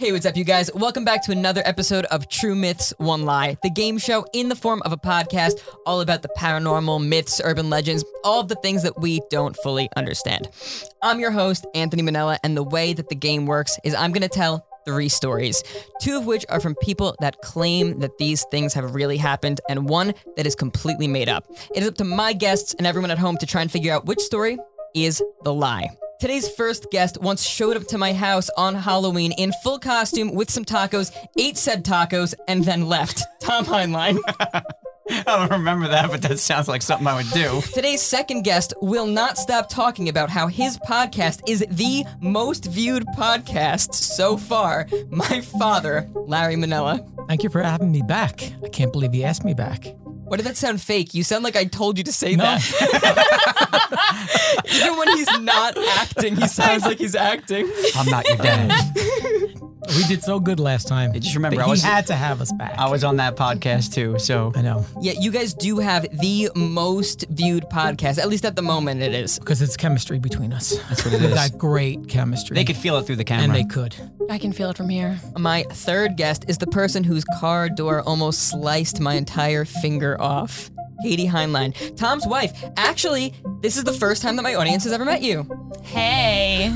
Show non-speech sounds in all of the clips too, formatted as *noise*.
Hey, what's up, you guys? Welcome back to another episode of True Myths, One Lie, the game show in the form of a podcast all about the paranormal, myths, urban legends, all of the things that we don't fully understand. I'm your host, Anthony Manella, and the way that the game works is I'm going to tell three stories, two of which are from people that claim that these things have really happened, and one that is completely made up. It is up to my guests and everyone at home to try and figure out which story is the lie. Today's first guest once showed up to my house on Halloween in full costume with some tacos, ate said tacos, and then left. Tom Heinlein. *laughs* I don't remember that, but that sounds like something I would do. Today's second guest will not stop talking about how his podcast is the most viewed podcast so far. My father, Larry Manella. Thank you for having me back. I can't believe you asked me back. Why did that sound fake? You sound like I told you to say that. *laughs* Even when he's not acting, he sounds like he's acting. I'm not your dad. We did so good last time. Just remember, that I was he had to have us back. I was on that podcast too, so I know Yeah, you guys do have the most viewed podcast, at least at the moment it is. because it's chemistry between us. that's what it We've got great chemistry. They could feel it through the camera. and they could. I can feel it from here. My third guest is the person whose car door almost sliced my entire finger off. Katie Heinlein, Tom's wife. Actually, this is the first time that my audience has ever met you. Hey.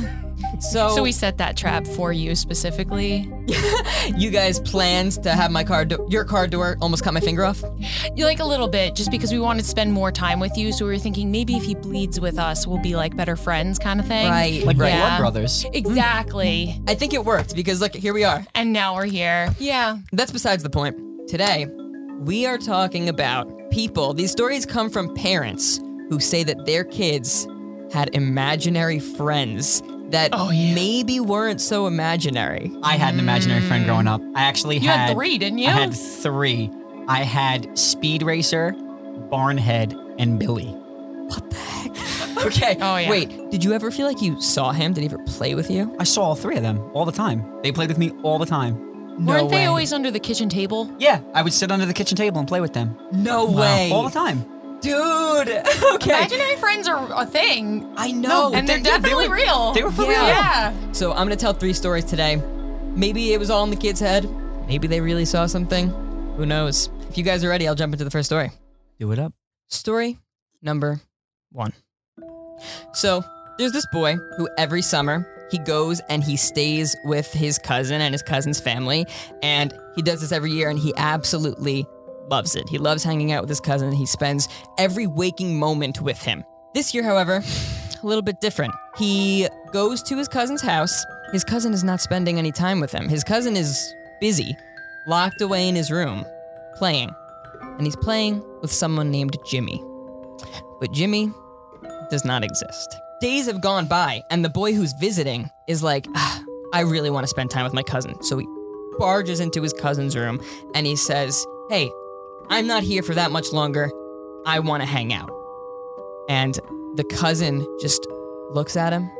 So, So we set that trap for you specifically. *laughs* you guys planned to have my car, do- your car door almost cut my finger off? You like a little bit, just because we wanted to spend more time with you. So we were thinking maybe if he bleeds with us, we'll be like better friends, kind of thing. Right, like right. blood brothers. Exactly. Hmm. I think it worked because look, here we are. And now we're here. Yeah. That's besides the point. Today, we are talking about people. These stories come from parents who say that their kids had imaginary friends that Oh, yeah. maybe weren't so imaginary. I had an imaginary friend growing up. I actually You had three, didn't you? I had three. I had Speed Racer, Barnhead, and Billy. What the heck? *laughs* okay. Oh, yeah. Wait, did you ever feel like you saw him? Did he ever play with you? I saw all three of them all the time. They played with me all the time. No Weren't they always under the kitchen table? Yeah, I would sit under the kitchen table and play with them No way. all the time. Dude. *laughs* okay. Imaginary friends are a thing. I know. and they're they- they definitely were- real. they were for Yeah. real. Yeah. So I'm gonna tell three stories today. Maybe it was all in the kid's head. Maybe they really saw something. Who knows? If you guys are ready, I'll jump into the first story. Do it up. Story number one. So there's this boy who every summer he goes and he stays with his cousin and his cousin's family, and he does this every year, and he absolutely loves it. He loves hanging out with his cousin. He spends every waking moment with him. This year, however, a little bit different. He goes to his cousin's house. His cousin is not spending any time with him. His cousin is busy, locked away in his room, playing. And he's playing with someone named Jimmy. But Jimmy does not exist. Days have gone by, and the boy who's visiting is like, "Ah, I really want to spend time with my cousin. So he barges into his cousin's room and he says, Hey, I'm not here for that much longer. I want to hang out. And the cousin just looks at him,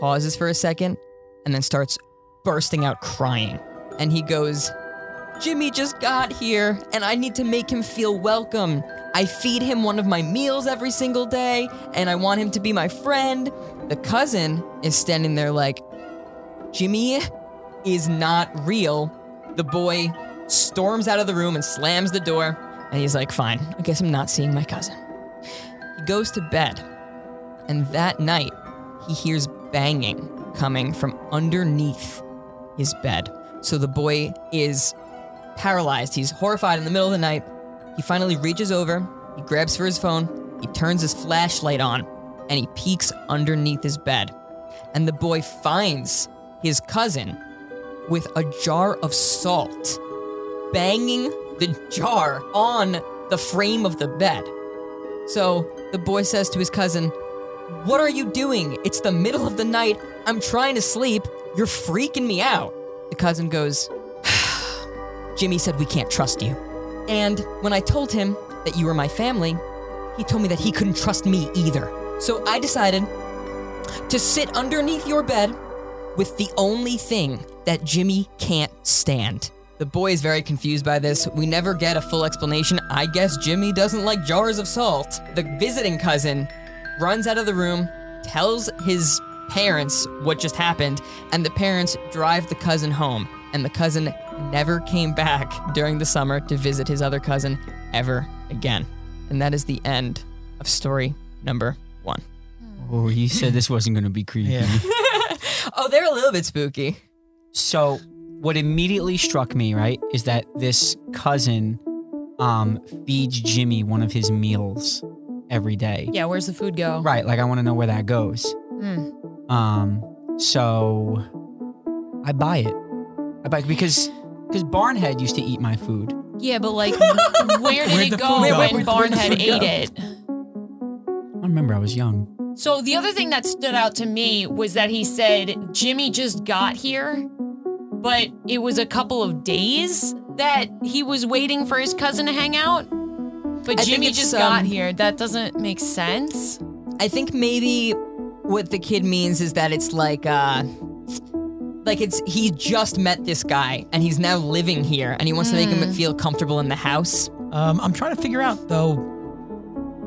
pauses for a second, and then starts bursting out crying. And he goes, Jimmy just got here, and I need to make him feel welcome. I feed him one of my meals every single day, and I want him to be my friend. The cousin is standing there like, Jimmy is not real. The boy storms out of the room and slams the door, and he's like, Fine, I guess I'm not seeing my cousin. He goes to bed, and that night, he hears banging coming from underneath his bed. So the boy is paralyzed. He's horrified in the middle of the night. He finally reaches over, he grabs for his phone, he turns his flashlight on, and he peeks underneath his bed. And the boy finds his cousin with a jar of salt, banging the jar on the frame of the bed. So the boy says to his cousin, What are you doing? It's the middle of the night. I'm trying to sleep. You're freaking me out. The cousin goes, *sighs* Jimmy said we can't trust you. And when I told him that you were my family, he told me that he couldn't trust me either. So I decided to sit underneath your bed with the only thing that Jimmy can't stand. The boy is very confused by this. We never get a full explanation. I guess Jimmy doesn't like jars of salt. The visiting cousin runs out of the room, tells his parents what just happened, and the parents drive the cousin home, and the cousin never came back during the summer to visit his other cousin ever again. And that is the end of story number one. Hmm. Oh, you said this wasn't going to be creepy. Yeah. *laughs* Oh, they're a little bit spooky. So, what immediately struck me, right, is that this cousin um, feeds Jimmy one of his meals every day. Yeah, where's the food go? Right, like I want to know where that goes. Hmm. Um, so I buy it. I buy it because because Barnhead used to eat my food. Yeah, but like, *laughs* where did it go go? when Barnhead food go? ate it? I remember I was young. So the other thing that stood out to me was that he said Jimmy just got here, but it was a couple of days that he was waiting for his cousin to hang out. But I Jimmy just um, got here. That doesn't make sense. I think maybe what the kid means is that it's like uh like it's he just met this guy and he's now living here and he wants to make him feel comfortable in the house. Um, I'm trying to figure out though.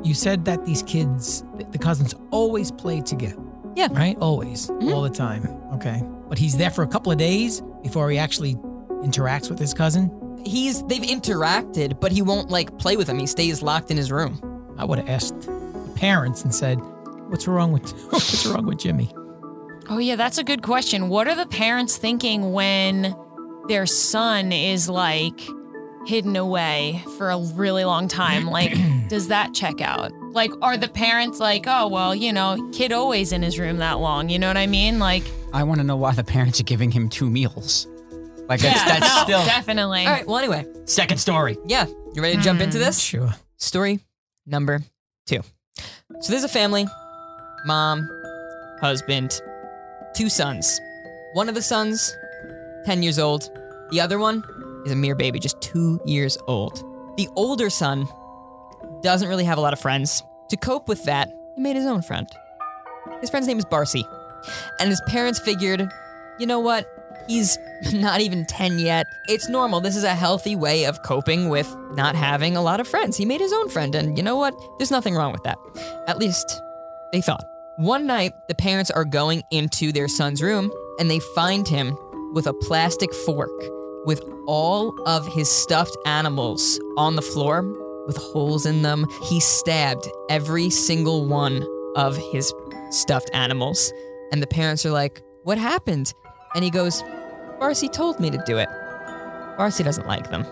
You said that these kids, the cousins, always play together. Yeah. Right. Always, all the time. Okay. But he's there for a couple of days before he actually interacts with his cousin. He's they've interacted, but he won't like play with him. He stays locked in his room. I would have asked the parents and said, "What's wrong with *laughs* What's wrong with Jimmy?" Oh yeah, that's a good question. What are the parents thinking when their son is like hidden away for a really long time? *clears throat* Like, does that check out? Like, are the parents like, oh well, you know, kid always in his room that long? You know what I mean? Like, I want to know why the parents are giving him two meals. Like that's yeah, that's no, still definitely. All right. Well, anyway, second story. yeah. You ready to jump into hmm. this? Sure. Story number two. So there's a family, mom, husband, two sons. One of the sons, 10 years old. The other one is a mere baby, just two years old. The older son doesn't really have a lot of friends. To cope with that, he made his own friend. His friend's name is Barcy. And his parents figured, you know what? He's *laughs* not even 10 yet. It's normal. This is a healthy way of coping with not having a lot of friends. He made his own friend, and you know what? There's nothing wrong with that. At least, they thought. One night, the parents are going into their son's room, and they find him with a plastic fork with all of his stuffed animals on the floor with holes in them. He stabbed every single one of his stuffed animals. And the parents are like, What happened? And he goes, Barcy told me to do it. Barcy doesn't like them.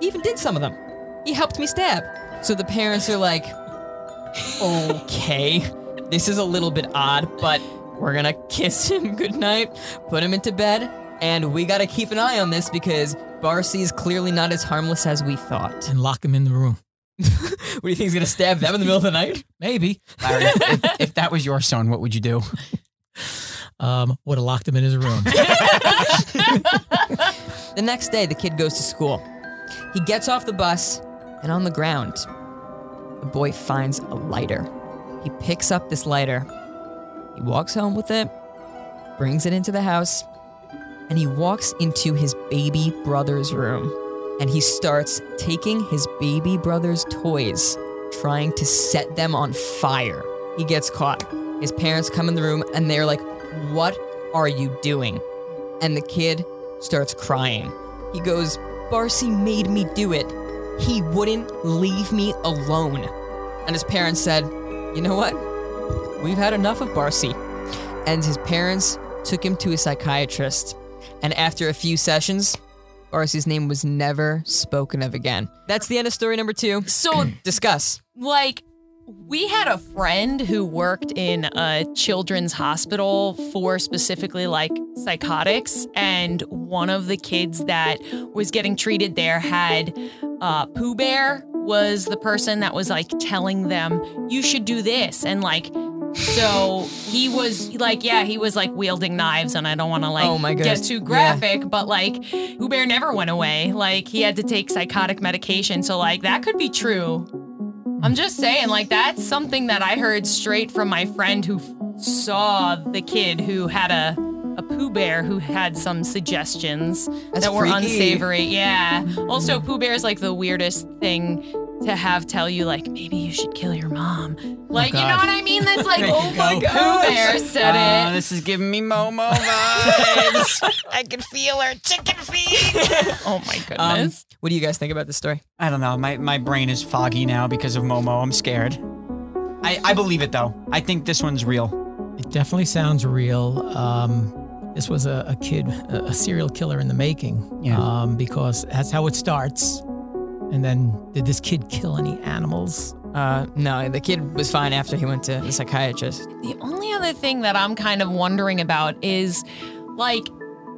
He even did some of them. He helped me stab. So the parents are like, Okay, this is a little bit odd, but we're gonna kiss him *laughs* goodnight, put him into bed, and we gotta keep an eye on this because Barcy is clearly not as harmless as we thought. And lock him in the room. *laughs* What do you think he's gonna stab them in the middle of the night? Maybe. Larry, if, if that was your son, what would you do? Um, would have locked him in his room. *laughs* The next day, the kid goes to school. He gets off the bus, and on the ground, the boy finds a lighter. He picks up this lighter. He walks home with it, brings it into the house, and he walks into his baby brother's room. And he starts taking his baby brother's toys, trying to set them on fire. He gets caught. His parents come in the room and they're like, What are you doing? And the kid starts crying. He goes, Barcy made me do it. He wouldn't leave me alone. And his parents said, You know what? We've had enough of Barcy. And his parents took him to a psychiatrist. And after a few sessions, Barcy's name was never spoken of again. That's the end of story number two. So *clears throat* Discuss. like we had a friend who worked in a children's hospital for specifically like psychotics and one of the kids that was getting treated there had uh pooh bear was the person that was like telling them you should do this and like so he was like yeah he was like wielding knives and i don't want to like Oh my get too Yeah. graphic but like pooh bear never went away. Like he had to take psychotic medication so like that could be true I'm just saying, like, that's something that I heard straight from my friend who f- saw the kid who had a a Pooh Bear who had some suggestions That's that were freaky. unsavory. Yeah. Also, Pooh Bear is like the weirdest thing to have tell you like maybe you should kill your mom. Like you know what I mean? That's like *laughs* oh my go. god, Pooh Bear said Uh, it. this is giving me Momo vibes. *laughs* I can feel her chicken feet. *laughs* oh my Um, goodness. What do you guys think about this story? I don't know. My my brain is foggy now because of Momo. I'm scared. I, I believe it though. I think this one's real. It definitely sounds real. Um, this was a, a kid, a, a serial killer in the making. Yeah. Um, because that's how it starts. And then, did this kid kill any animals? Uh, no, the kid was fine after he went to the psychiatrist. The only other thing that I'm kind of wondering about is like,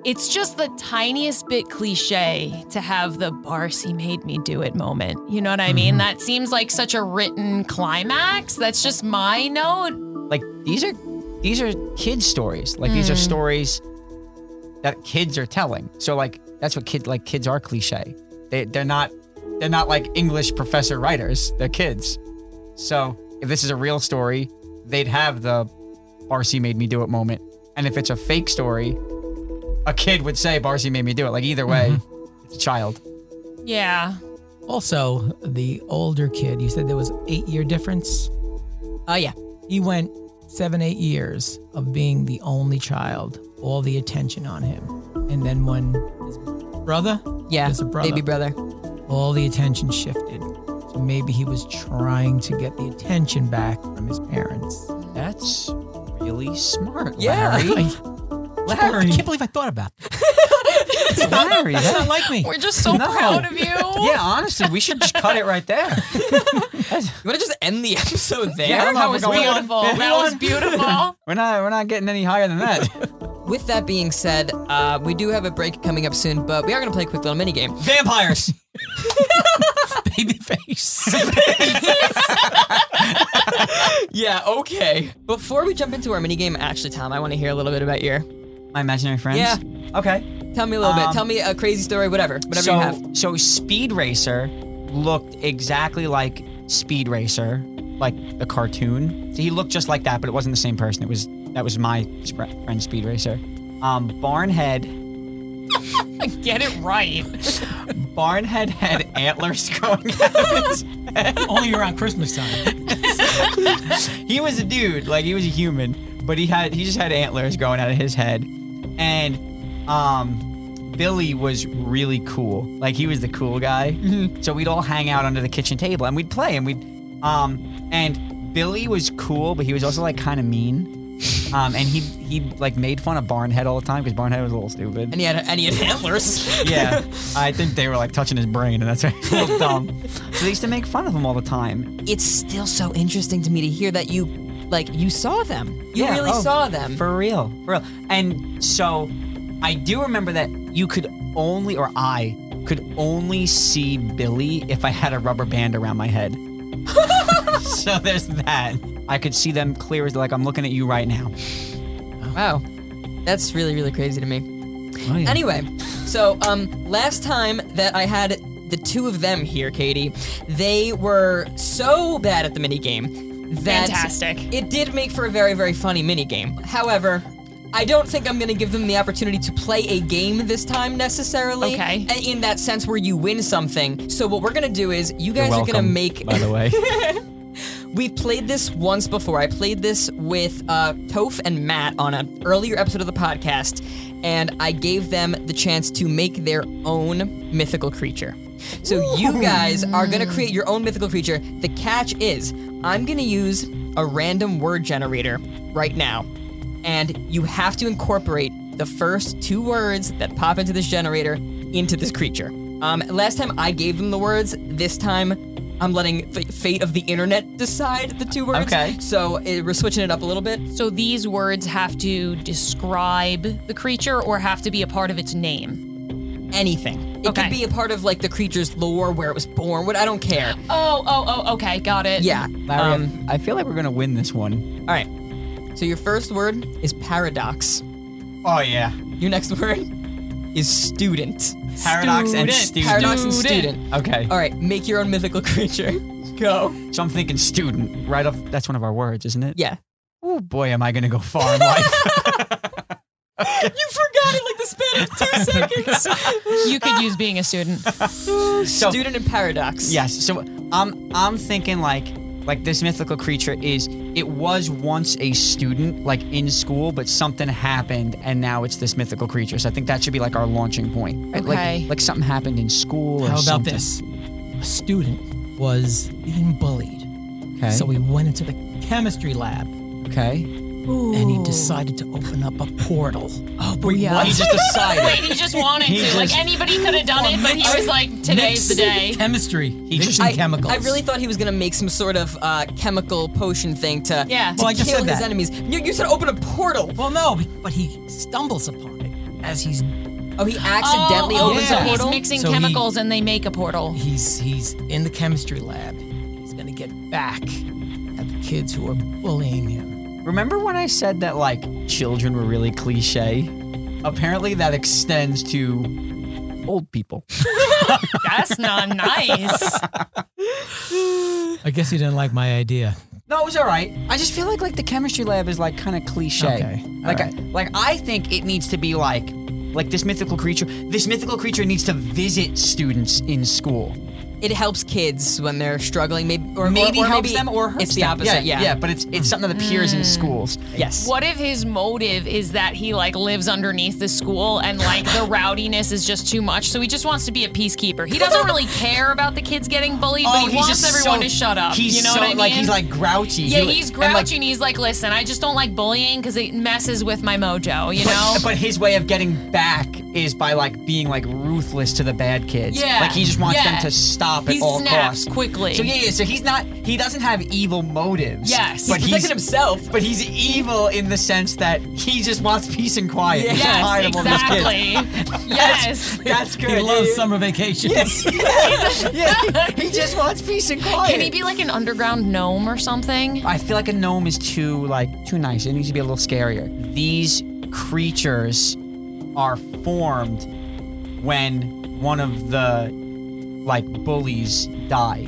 it's just the tiniest bit cliche to have the Barcy made me do it moment. You know what I mean? Mm-hmm. That seems like such a written climax. That's just my note. Like these are these are kids stories. Like these are mm. stories that kids are telling. So like that's what kid like kids are cliche. They they're not they're not like English professor writers. They're kids. So if this is a real story, they'd have the Barcy made me do it moment. And if it's a fake story, a kid would say Barcy made me do it. Like either way, mm-hmm. it's a child. Yeah. Also, the older kid, you said there was eight year difference. Oh yeah. He went seven, eight years of being the only child, all the attention on him. And then when his brother, Yeah. There's a brother. Baby brother. all the attention shifted. So maybe he was trying to get the attention back from his parents. That's really smart, Yeah. *laughs* Larry. I can't believe I thought about that. *laughs* Larry. That's not like me. We're just so No. proud of you. *laughs* yeah, honestly, we should just cut it right there. *laughs* You want to just end the episode there? Yeah, I don't know That if was we're going- beautiful. Yeah. That was beautiful. We're not we're not getting any higher than that. With that being said, uh, we do have a break coming up soon, but we are going to play a quick little mini game. Vampires. Baby face. Yeah, okay. Before we jump into our mini game, actually, Tom, I want to hear a little bit about your. My imaginary friends. Yeah. Okay. Tell me a little bit. Um, Tell me a crazy story, whatever, whatever so you have. so Speed Racer looked exactly like Speed Racer, like the cartoon. So he looked just like that, but it wasn't the same person. It was that was my sp- friend Speed Racer. Um, Barnhead. *laughs* Get it right. *laughs* Barnhead had antlers growing out *laughs* of his head. Only around Christmas time. he was a dude, like he was a human, but he had he just had antlers growing out of his head, and um, Billy was really cool. Like he was the cool guy. So we'd all hang out under the kitchen table and we'd play and we'd um and Billy was cool, but he was also like kind of mean. Um, and he he like made fun of Barnhead all the time because Barnhead was a little stupid. And he had and he had antlers. *laughs* yeah, I think they were like touching his brain, and that's why he's a little dumb. So they used to make fun of him all the time. it's still so interesting to me to hear that you, like, you saw them. You Yeah, really oh, saw them. For real, for real. And so I do remember that you could only, or I could only see Billy if I had a rubber band around my head. *laughs* so there's that. I could see them clear as like I'm looking at you right now. wow, that's really really crazy to me. Oh, yeah. Anyway, so um, last time that I had the two of them here, Katie, they were so bad at the mini game that Fantastic. it did make for a very very funny mini game. However. I don't think I'm gonna give them the opportunity to play a game this time necessarily. Okay. In that sense where you win something. So what we're gonna do is you guys You're are gonna welcome, make by the way. *laughs* We've played this once before. I played this with uh, Toph and Matt on an earlier episode of the podcast, and I gave them the chance to make their own mythical creature. So you guys are gonna create your own mythical creature. The catch is, I'm gonna use a random word generator right now, and you have to incorporate the first two words that pop into this generator into this creature. Um, last time I gave them the words. This time I'm letting the fate of the internet decide the two words. Okay. So eh, we're switching it up a little bit. So these words have to describe the creature or have to be a part of its name. Anything. It Okay. could be a part of like the creature's lore, where it was born. What I don't care. Oh, oh, oh, okay, got it. Yeah. Larry, Um, I feel like we're gonna win this one. all right. So your first word is paradox. Oh yeah. Your next *laughs* word is student. Paradox and Student. student. Paradox and Student. student. Okay. All right. Make your own mythical creature. *laughs* Go. So I'm thinking student. Right off. That's one of our words, isn't it? Yeah. Oh boy, am I gonna go far in life. *laughs* *laughs* You forgot it like the span of two seconds. You could use being a student. So Student and paradox. yes, so I'm I'm thinking like like this mythical creature is it was once a student like in school, but something happened and now it's this mythical creature. So I think that should be like our launching point. right? Okay. Like like something happened in school or How about something. this? A student was being bullied. Okay. So he went into the chemistry lab okay. And he decided to open up a portal. Oh, boy. He just *laughs* decided. Wait, he just wanted He to. like anybody could have done it, but he was like, today's the day. Chemistry. He just- just I, chemicals. I really thought he was gonna make some sort of uh, chemical potion thing to, Yeah. to Well, I just kill said his that. enemies. You, you said open a portal. Well, no, but he stumbles upon it as he's Oh, he accidentally oh, opens so a yeah. he's mixing So he- chemicals and they make a portal. he's he's in the chemistry lab. He's gonna get back at the kids who are bullying him. Remember when I said that like children were really cliche? Apparently that extends to old people. *laughs* That's not nice. I guess you didn't like my idea. No, it was all right. I just feel like like the chemistry lab is like kind of cliche. Okay, Like right. I, like I think it needs to be like like this mythical creature. This mythical creature needs to visit students in school. It helps kids when they're struggling, maybe or Maybe or, or helps maybe them or hurts it's the them. opposite. Yeah, yeah, but it's it's something that appears in mm. schools. Yes. What if his motive is that he like lives underneath the school and like the rowdiness is just too much, so he just wants to be a peacekeeper. He doesn't really care about the kids getting bullied, but oh, he wants everyone to shut up. Oh, He's you know so, what I mean? like he's like grouchy. yeah, He- he's and, like, grouchy and, he's like, listen, I just don't like bullying because it messes with my mojo, you know? But, but his way of getting back is by like being like ruthless to the bad kids. Yeah. Like he just wants Yeah. them to stop He at all snaps costs. quickly. So yeah, yeah. So he's not. He doesn't have evil motives. Yes. But He's he's protecting himself. But he's evil in the sense that he just wants peace and quiet. He's yes, tired of kids. exactly. *laughs* yes. That's good. He loves yeah, summer vacations. yeah, *laughs* *laughs* yeah. He just wants peace and quiet. Can he be like an underground gnome or something? I feel like a gnome is too like too nice. It needs to be a little scarier. These creatures are formed when one of the like bullies die.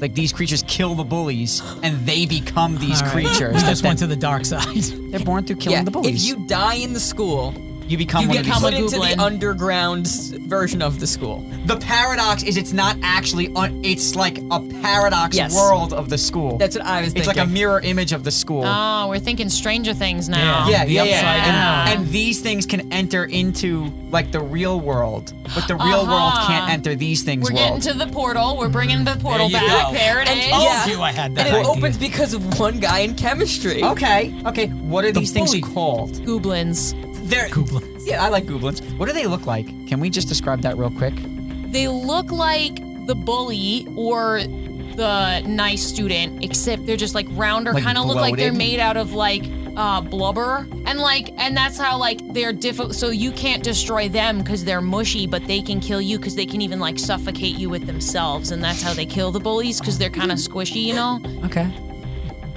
Like these creatures kill the bullies and they become these All right. creatures. *laughs* He that just then- went to the dark side. they're born through killing yeah. the bullies. If you die in the school, you become you one get of these. put a into goblin. the underground version of the school. The paradox is it's not actually un- it's like a paradox Yes. world of the school. That's what I was thinking. it's thinking. like a mirror image of the school. Oh, we're thinking Stranger Things now. Yeah, The yeah, yeah. upside And, down. and these things can enter into like the real world, but the real world Uh-huh. can't enter these things We're world. getting to the portal. We're bringing the portal you back. go. There it And- is. oh, Yeah. you I had that and it idea. opens because of one guy in chemistry. okay, okay. What are these things bully. called? Goblins. They're Goblins. Yeah, I like goblins. What do they look like? Can we just describe that real quick? They look like the bully or the nice student, except they're just like rounder, Like kind of look like they're bloated? made out of like uh, blubber, and like, and that's how like they're difficult. So you can't destroy them because they're mushy, but they can kill you because they can even like suffocate you with themselves, and that's how they kill the bullies because they're kind of squishy, you know. Okay.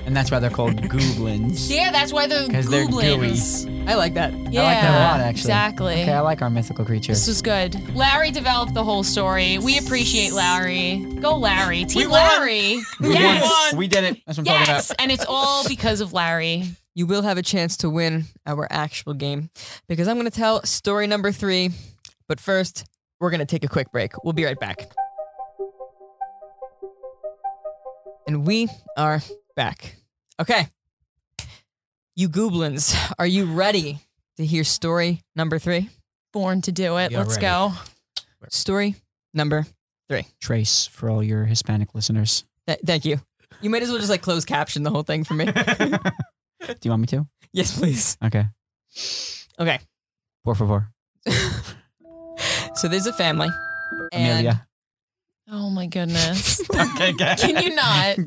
And that's why they're called *laughs* goblins. Yeah, that's why they're 'Cause they're goblins. I like that. Yeah, I like that a lot, actually. Exactly. Okay, I like our mythical creature. This was good. Larry developed the whole story. We appreciate Larry. Go Larry. Team won. Larry. We yes. won. We did it. That's what I'm talking Yes. about. And it's all because of Larry. You will have a chance to win our actual game because I'm going to tell story number three. But first, we're going to take a quick break. We'll be right back. And we are back. Okay. You goblins, are you ready to hear story number three? Born to do it. Yeah, Let's ready. go. Story number three. Tres for all your Hispanic listeners. Th- thank you. You might as well just like close caption the whole thing for me. *laughs* Do you want me to? yes, please. Okay. Okay. Por favor. *laughs* So there's a family. And Amelia. Oh my goodness. *laughs* okay, *laughs* go Can you not?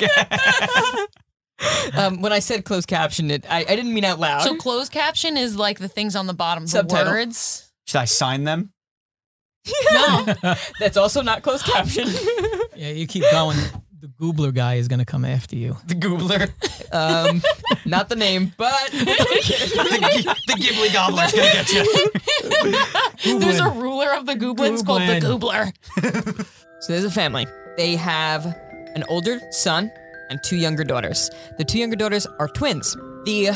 *laughs* um, when I said closed caption, it I, I didn't mean out loud. So closed caption is like the things on the bottom, the Subtitle. words. Should I sign them? No. That's also not closed caption. Yeah, you keep going. The Goobler guy is gonna come after you. The goobler. um, not the name, but the, the Ghibli gobbler's gonna get you. There's a ruler of the goblins called the Goblin. goobler. So there's a family. They have an older son and two younger daughters. The two younger daughters are twins. The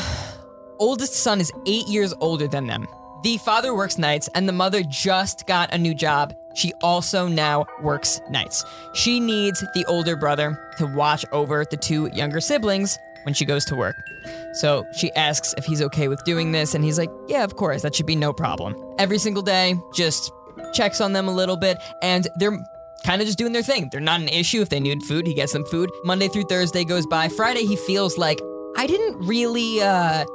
oldest son is eight years older than them. The father works nights, and the mother just got a new job. She also now works nights. She needs the older brother to watch over the two younger siblings when she goes to work. So she asks if he's okay with doing this, and he's like, Yeah, of course, that should be no problem. Every single day, just checks on them a little bit, and they're kind of just doing their thing. They're not an issue. If they need food, he gets them food. Monday through Thursday goes by. Friday, he feels like I didn't really uh,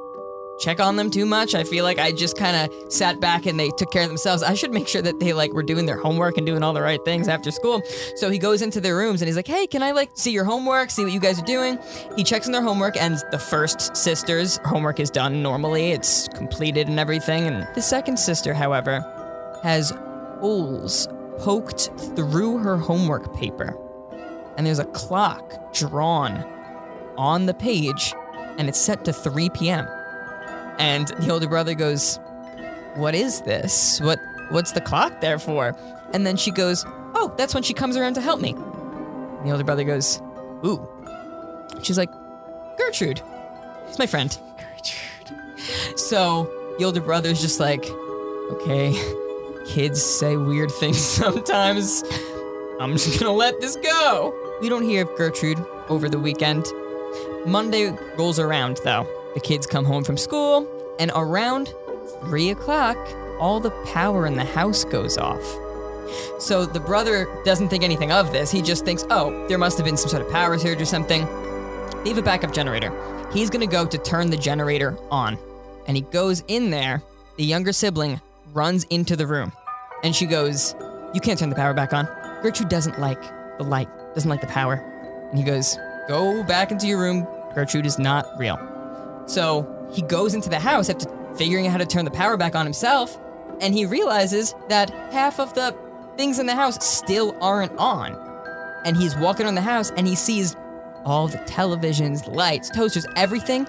check on them too much. I feel like I just kind of sat back and they took care of themselves. I should make sure that they like were doing their homework and doing all the right things after school. So he goes into their rooms and he's like, "Hey, can I like see your homework? See what you guys are doing?" He checks on their homework and the first sister's homework is done normally. It's completed and everything. And the second sister, however, has holes poked through her homework paper. And there's a clock drawn on the page and it's set to 3 p.m. And the older brother goes, "What is this? What what's the clock there for?" And then she goes, "Oh, that's when she comes around to help me." And the older brother goes, "Ooh." She's like, "Gertrude. It's my friend." Gertrude. So, the older brother's just like, "Okay, kids say weird *laughs* things sometimes. I'm just to let this go." We don't hear of Gertrude over the weekend. Monday rolls around, though. The kids come home from school, and around 3 o'clock, all the power in the house goes off. So the brother doesn't think anything of this. He just thinks, oh, there must have been some sort of power surge or something. They have a backup generator. He's gonna go to turn the generator on. And he goes in there. The younger sibling runs into the room. And she goes, You can't turn the power back on. Gertrude doesn't like the light, doesn't like the power. And he goes, Go back into your room. Gertrude is not real. So he goes into the house after figuring out how to turn the power back on himself, and he realizes that half of the things in the house still aren't on. And he's walking around the house and he sees all the televisions, lights, toasters, everything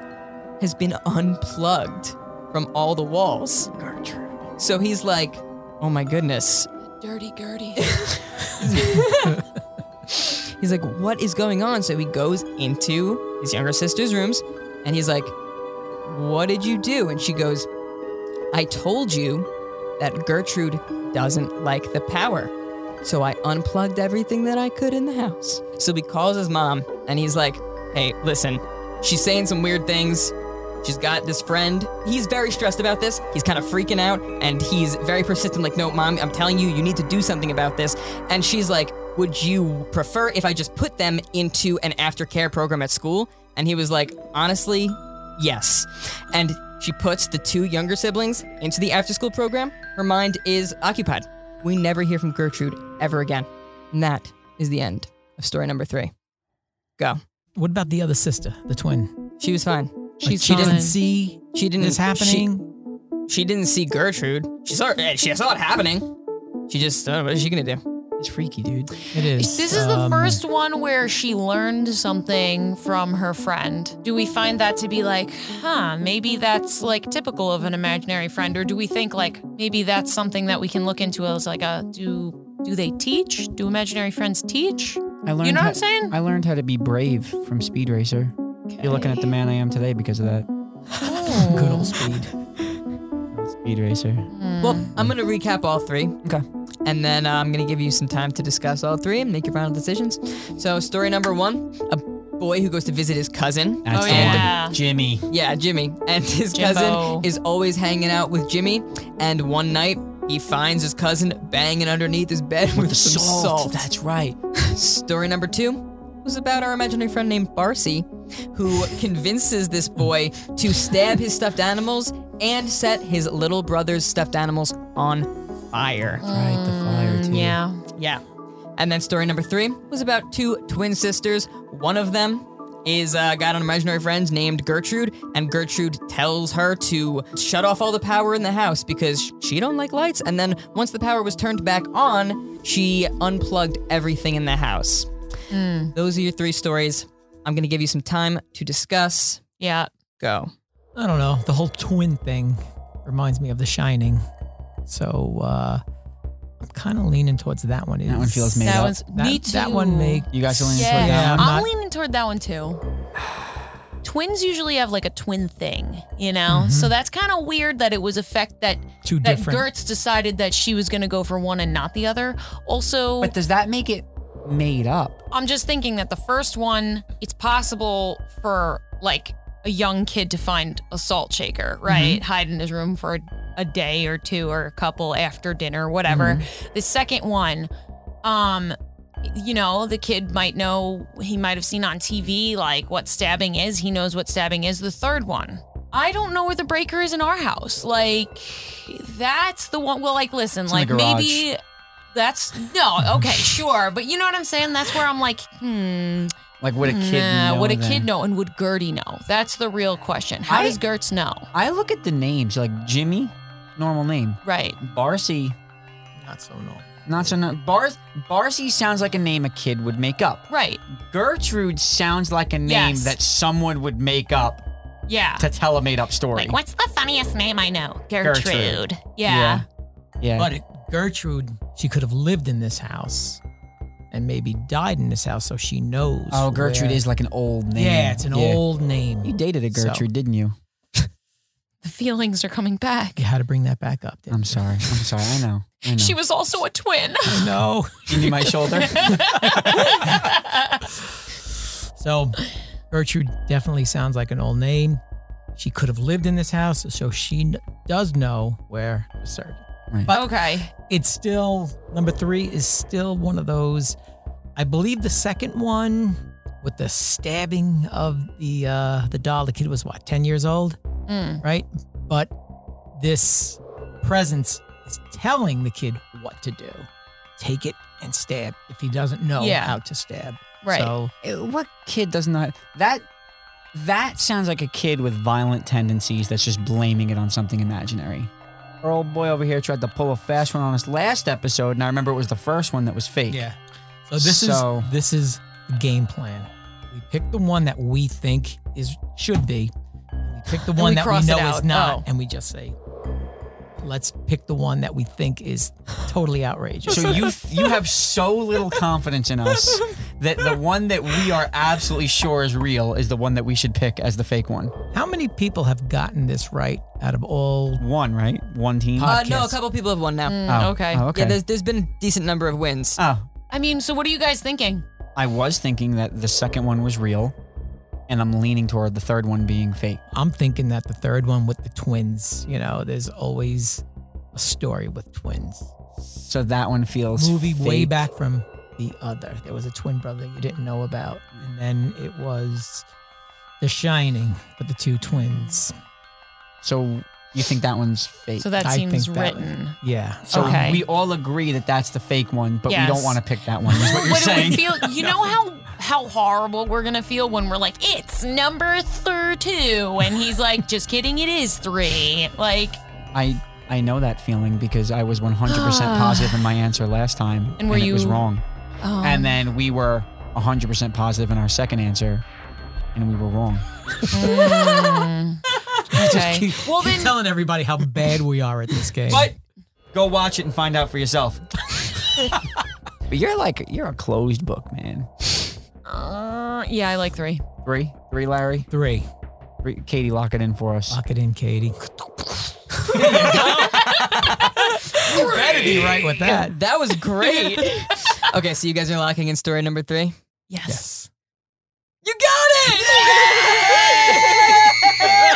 has been unplugged from all the walls. Gertrude. So he's like, oh my goodness. Dirty Gertie. *laughs* He's like, what is going on? So he goes into his younger sister's rooms and he's like, what did you do? And she goes, I told you that Gertrude doesn't like the power. So I unplugged everything that I could in the house. So he calls his mom and he's like, hey, listen, she's saying some weird things. She's got this friend. He's very stressed about this. He's kind of freaking out and he's very persistent, like, no, mom, I'm telling you, you need to do something about this. And she's like, would you prefer if I just put them into an aftercare program at school? And he was like, honestly, yes. And she puts the two younger siblings into the after school program. Her mind is occupied. We never hear from Gertrude ever again. And that is the end of story number three. Go. What about the other sister, the twin? She was fine. She's she doesn't fine. see She didn't this she- happening. She, didn't see Gertrude. She saw eh, she saw it happening. She just uh, what is she gonna do? It's freaky, dude. it is. This is the um, first one where she learned something from her friend. Do we find that to be like, huh, maybe that's like typical of an imaginary friend? Or do we think like maybe that's something that we can look into as like a do do they teach? Do imaginary friends teach? I learned. You know what I'm saying? I learned how to be brave from Speed Racer. You're looking at the man I am today because of that. Good old speed. Speed Racer. Well, I'm gonna recap all three. Okay. And then uh, I'm going to give you some time to discuss all three and make your final decisions. So, story number one a boy who goes to visit his cousin. That's Oh, the yeah. one. Jimmy. Yeah, Jimmy. And his Jimbo. cousin is always hanging out with Jimmy. And one night, he finds his cousin banging underneath his bed with, some salt. That's right. *laughs* Story number two was about our imaginary friend named Barcy, who convinces this boy to stab his stuffed animals and set his little brother's stuffed animals on fire. Right, the fire too. Mm, Yeah. Yeah. And then story number three was about two twin sisters. One of them is uh, got an imaginary friend named Gertrude, and Gertrude tells her to shut off all the power in the house because she don't like lights. And then once the power was turned back on, she unplugged everything in the house. Those are your three stories. I'm gonna give you some time to discuss. Yeah. Go. I don't know. The whole twin thing reminds me of The Shining. So uh, I'm kind of leaning towards that one. That one feels made That up. one's that, me too. That one make You guys are leaning Yeah, toward that Yeah, one? I'm I'm not- leaning toward that one too. *sighs* twins usually have like a twin thing, you know? So that's kind of weird that it was effect that Two that different. Gertz decided that she was going to go for one and not the other. Also, But does that make it made up? I'm just thinking that the first one, it's possible for like a young kid to find a salt shaker, right? Hide in his room for a, a day or two or a couple after dinner, whatever. The second one, um, you know, the kid might know, he might have seen on TV like what stabbing is. He knows what stabbing is. The third one, I don't know where the breaker is in our house. Like, that's the one. Well, like, listen, It's like maybe that's no, okay, sure, but you know what I'm saying. That's where I'm like, hmm, Like would a kid nah, know would a then? kid know, and would Gertie know? That's the real question. How I- does Gertz know? I look at the names like Jimmy, normal name. Right. Barcy, Not so normal. not so no. Bar Barcy sounds like a name a kid would make up. Right. Gertrude sounds like a name Yes. that someone would make up Yeah. to tell a made up story. Like, what's the funniest name I know? Gertrude. Gertrude. Yeah. Yeah. But Gertrude, she could have lived in this house and maybe died in this house, so she knows. oh, Gertrude where- is like an old name. Yeah, it's an Yeah. old name. You dated a So- Gertrude, didn't you? The feelings are coming back. You had to bring that back up. didn't I'm you? sorry. I'm sorry. I know. I know. She was also a twin. No. *laughs* Give me my shoulder. *laughs* So Gertrude definitely sounds like an old name. She could have lived in this house, so she kn- does know where to search. But okay. it's still number three is still one of those. I believe the second one with the stabbing of the uh, the doll. The kid was what ten years old, Mm. right? But this presence is telling the kid what to do. Take it and stab if he doesn't know Yeah. how to stab. Right. So Eh, what kid does not that that sounds like a kid with violent tendencies that's just blaming it on something imaginary our old boy over here tried to pull a fast one on us last episode and i remember it was the first one that was fake Yeah. So this So- is this is the game plan. We pick the one that we think is should be. and We pick the one we that we cross it know out. is not, Oh. and we just say, "Let's pick the one that we think is totally outrageous." so you you have so little confidence in us *laughs* that the one that we are absolutely sure is real is the one that we should pick as the fake one How many people have gotten this right out of all? one right one team Uh, no, a couple people have won now. Mm, Oh, okay. oh, okay Yeah, there's there's been a decent number of wins. oh I mean, so what are you guys thinking? i was thinking that the second one was real and i'm leaning toward the third one being fake I'm thinking that the third one with the twins. You know, there's always a story with twins. so that one feels movie way fake. back from the other. There was a twin brother you didn't know about, and then it was The Shining with the two twins. So you think that one's fake? So that I seems think that written. Yeah. So Okay. we all agree that that's the fake one, but we Yes. don't want to pick that one. Is what you're What it saying? would feel, you *laughs* know how how horrible we're gonna feel when we're like, it's number thir- two, and he's like, just kidding, it is three. Like, I I know that feeling because I was 100% *sighs* positive in my answer last time, And were it was you- wrong. Oh, And then we were 100% positive in our second answer, and we were wrong. *laughs* mm, okay. Keep, Well, keep then- telling everybody how bad we are at this game. But go watch it and find out for yourself. *laughs* but you're like you're a closed book, man. Uh, yeah, I like three. Three, three, Larry. Three. Three. Katie, lock it in for us. Lock it in, Katie. *laughs* you better be right with Yeah, that. that was great. Okay, so you guys are locking in story number three. Yes. Yes. You got it!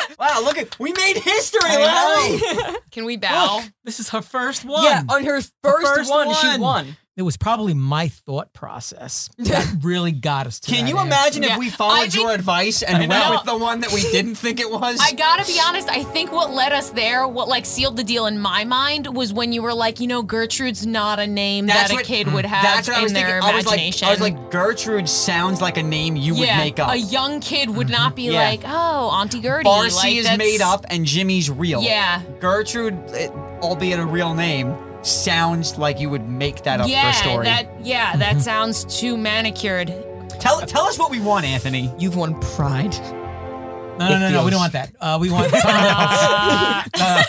*laughs* wow, look at we made history, I Larry. Can we bow? Look, this is her first one. yeah, on her first, first one, she won. It was probably my thought process *laughs* that really got us to Can that you answer. imagine Yeah. if we followed think- your advice and went with the one that we didn't think it was? I gotta be honest, I think what led us there, what like sealed the deal in my mind, was when you were like, you know, Gertrude's not a name That's that what- a kid mm. would have That's what I in was thinking. their I was like. I was like, Gertrude sounds like a name you would make up. a young kid would mm-hmm. not be Yeah. like, oh, Auntie Gertie. Barcy like, is that's- made up and Jimmy's real. Yeah. Gertrude, it, albeit a real name, sounds like you would make that up yeah, for a story. that yeah, that *laughs* sounds too manicured. tell tell us what we want, Anthony. You've won pride. No, no, no, no. We don't want that. Uh, we want *laughs* something else. Uh, Uh,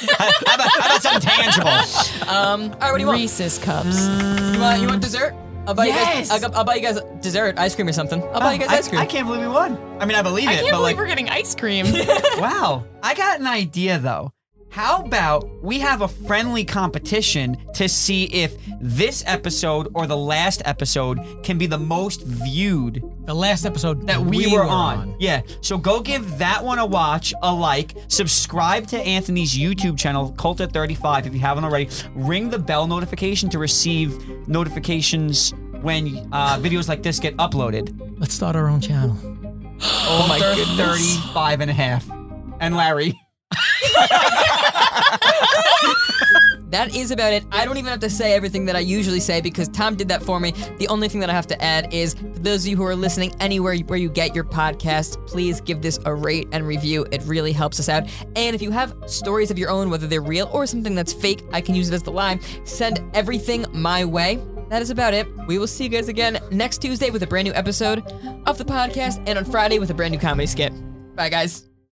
how, about, how about something tangible? Um, all right, what do you want? Reese's cups. You want, you want dessert? I'll buy Yes! you guys. I'll, I'll buy you guys dessert, ice cream or something. I'll buy you guys I, ice cream. I can't believe we won. I mean, I believe it. I can't but believe like, we're getting ice cream. *laughs* wow. I got an idea though. How about we have a friendly competition to see if this episode or the last episode can be the most viewed The last episode that we, were, on. Yeah. So go give that one a watch, a like, subscribe to Anthony's YouTube channel, Culta35, if you haven't already. Ring the bell notification to receive notifications when uh, videos like this get uploaded. Let's start our own channel. oh my Culta goodness. 35 and a half. And Larry. *laughs* *laughs* That is about it. I don't even have to say everything that I usually say because Tom did that for me. The only thing that I have to add is for those of you who are listening anywhere where you get your podcast, please give this a rate and review. It really helps us out. And if you have stories of your own, whether they're real or something that's fake, I can use it as the line. Send everything my way. That is about it. We will see you guys again next Tuesday with a brand new episode of the podcast and on Friday with a brand new comedy skit. Bye, guys.